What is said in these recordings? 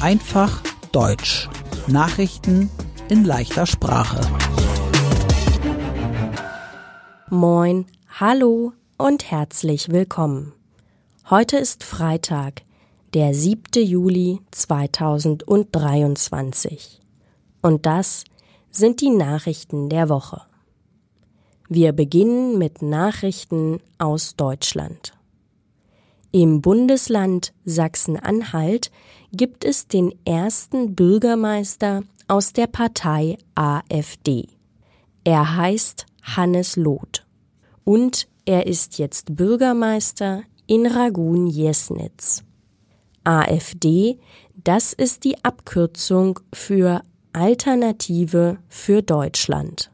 Einfach Deutsch. Nachrichten in leichter Sprache. Moin, hallo und herzlich willkommen. Heute ist Freitag, der 7. Juli 2023. Und das sind die Nachrichten der Woche. Wir beginnen mit Nachrichten aus Deutschland. Im Bundesland Sachsen-Anhalt gibt es den ersten Bürgermeister aus der Partei AfD. Er heißt Hannes Loth und er ist jetzt Bürgermeister in Ragun-Jesnitz. AfD, das ist die Abkürzung für Alternative für Deutschland.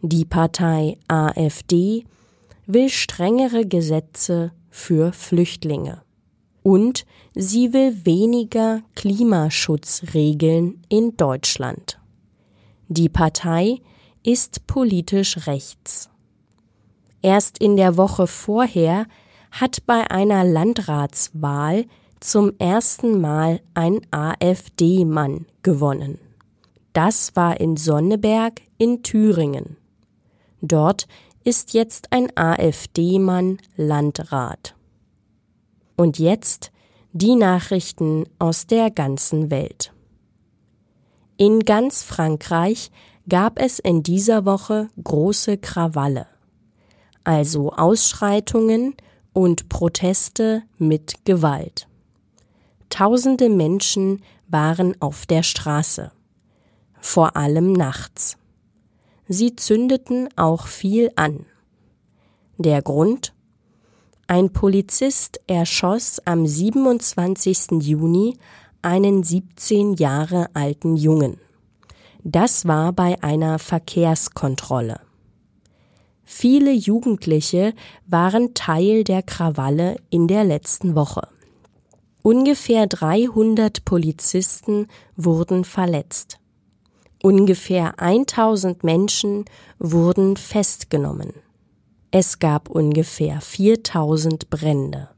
Die Partei AfD will strengere Gesetze für Flüchtlinge. Und sie will weniger Klimaschutzregeln in Deutschland. Die Partei ist politisch rechts. Erst in der Woche vorher hat bei einer Landratswahl zum ersten Mal ein AfD-Mann gewonnen. Das war in Sonneberg in Thüringen. Dort ist jetzt ein AfD-Mann Landrat. Und jetzt die Nachrichten aus der ganzen Welt. In ganz Frankreich gab es in dieser Woche große Krawalle, also Ausschreitungen und Proteste mit Gewalt. Tausende Menschen waren auf der Straße, vor allem nachts. Sie zündeten auch viel an. Der Grund? Ein Polizist erschoss am 27. Juni einen 17 Jahre alten Jungen. Das war bei einer Verkehrskontrolle. Viele Jugendliche waren Teil der Krawalle in der letzten Woche. Ungefähr 300 Polizisten wurden verletzt. Ungefähr 1000 Menschen wurden festgenommen. Es gab ungefähr 4000 Brände.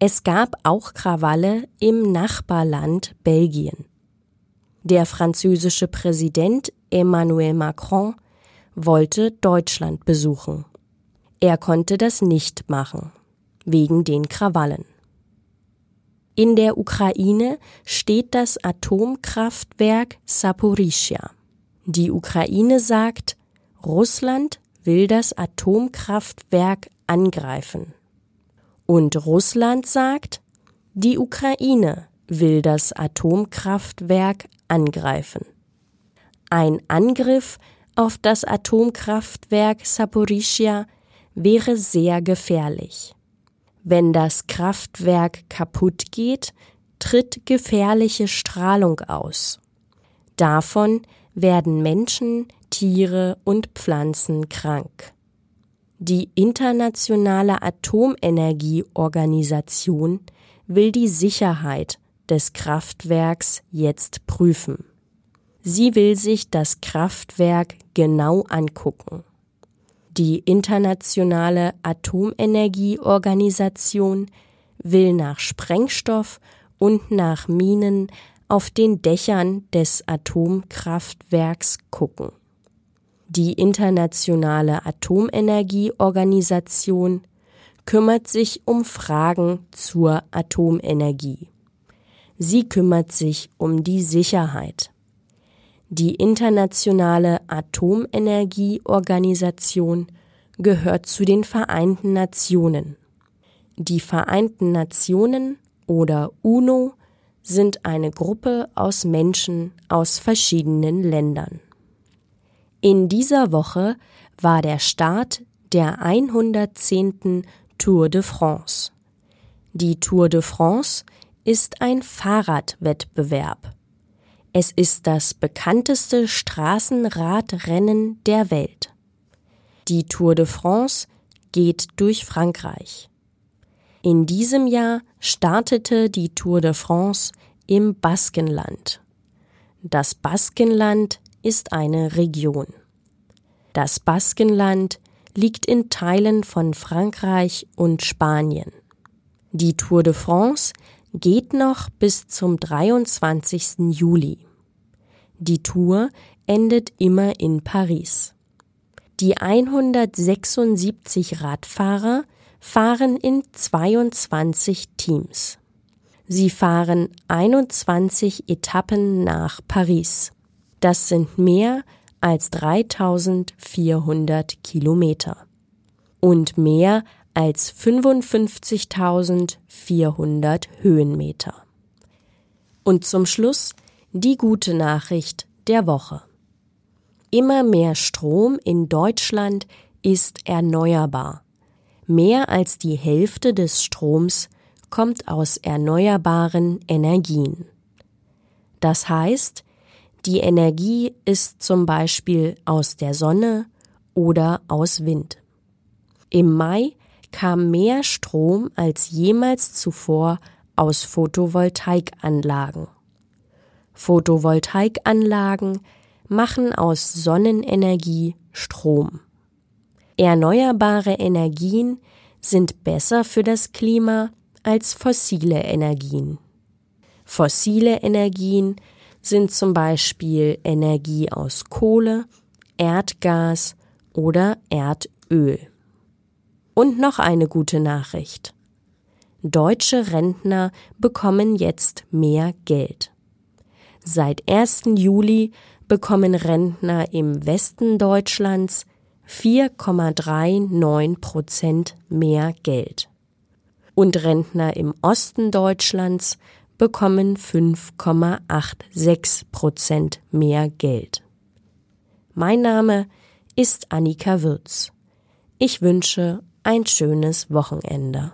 Es gab auch Krawalle im Nachbarland Belgien. Der französische Präsident Emmanuel Macron wollte Deutschland besuchen. Er konnte das nicht machen, wegen den Krawallen. In der Ukraine steht das Atomkraftwerk Saporischja. Die Ukraine sagt, Russland will das Atomkraftwerk angreifen. Und Russland sagt, die Ukraine will das Atomkraftwerk angreifen. Ein Angriff auf das Atomkraftwerk Saporischja wäre sehr gefährlich. Wenn das Kraftwerk kaputt geht, tritt gefährliche Strahlung aus. Davon werden Menschen, Tiere und Pflanzen krank. Die Internationale Atomenergieorganisation will die Sicherheit des Kraftwerks jetzt prüfen. Sie will sich das Kraftwerk genau angucken. Die Internationale Atomenergieorganisation will nach Sprengstoff und nach Minen auf den Dächern des Atomkraftwerks gucken. Die Internationale Atomenergieorganisation kümmert sich um Fragen zur Atomenergie. Sie kümmert sich um die Sicherheit. Die Internationale Atomenergieorganisation gehört zu den Vereinten Nationen. Die Vereinten Nationen oder UNO sind eine Gruppe aus Menschen aus verschiedenen Ländern. In dieser Woche war der Start der 110. Tour de France. Die Tour de France ist ein Fahrradwettbewerb. Es ist das bekannteste Straßenradrennen der Welt. Die Tour de France geht durch Frankreich. In diesem Jahr startete die Tour de France im Baskenland. Das Baskenland ist eine Region. Das Baskenland liegt in Teilen von Frankreich und Spanien. Die Tour de France geht noch bis zum 23. Juli. Die Tour endet immer in Paris. Die 176 Radfahrer fahren in 22 Teams. Sie fahren 21 Etappen nach Paris. Das sind mehr als 3400 Kilometer und mehr als 55.400 Höhenmeter. Und zum Schluss die gute Nachricht der Woche. Immer mehr Strom in Deutschland ist erneuerbar. Mehr als die Hälfte des Stroms kommt aus erneuerbaren Energien. Das heißt, die Energie ist zum Beispiel aus der Sonne oder aus Wind. Im Mai kam mehr Strom als jemals zuvor aus Photovoltaikanlagen. Photovoltaikanlagen machen aus Sonnenenergie Strom. Erneuerbare Energien sind besser für das Klima als fossile Energien. Fossile Energien sind zum Beispiel Energie aus Kohle, Erdgas oder Erdöl. Und noch eine gute Nachricht. Deutsche Rentner bekommen jetzt mehr Geld. Seit 1. Juli bekommen Rentner im Westen Deutschlands 4,39 Prozent mehr Geld. Und Rentner im Osten Deutschlands bekommen 5,86 Prozent mehr Geld. Mein Name ist Annika Würz. Ich wünsche ein schönes Wochenende.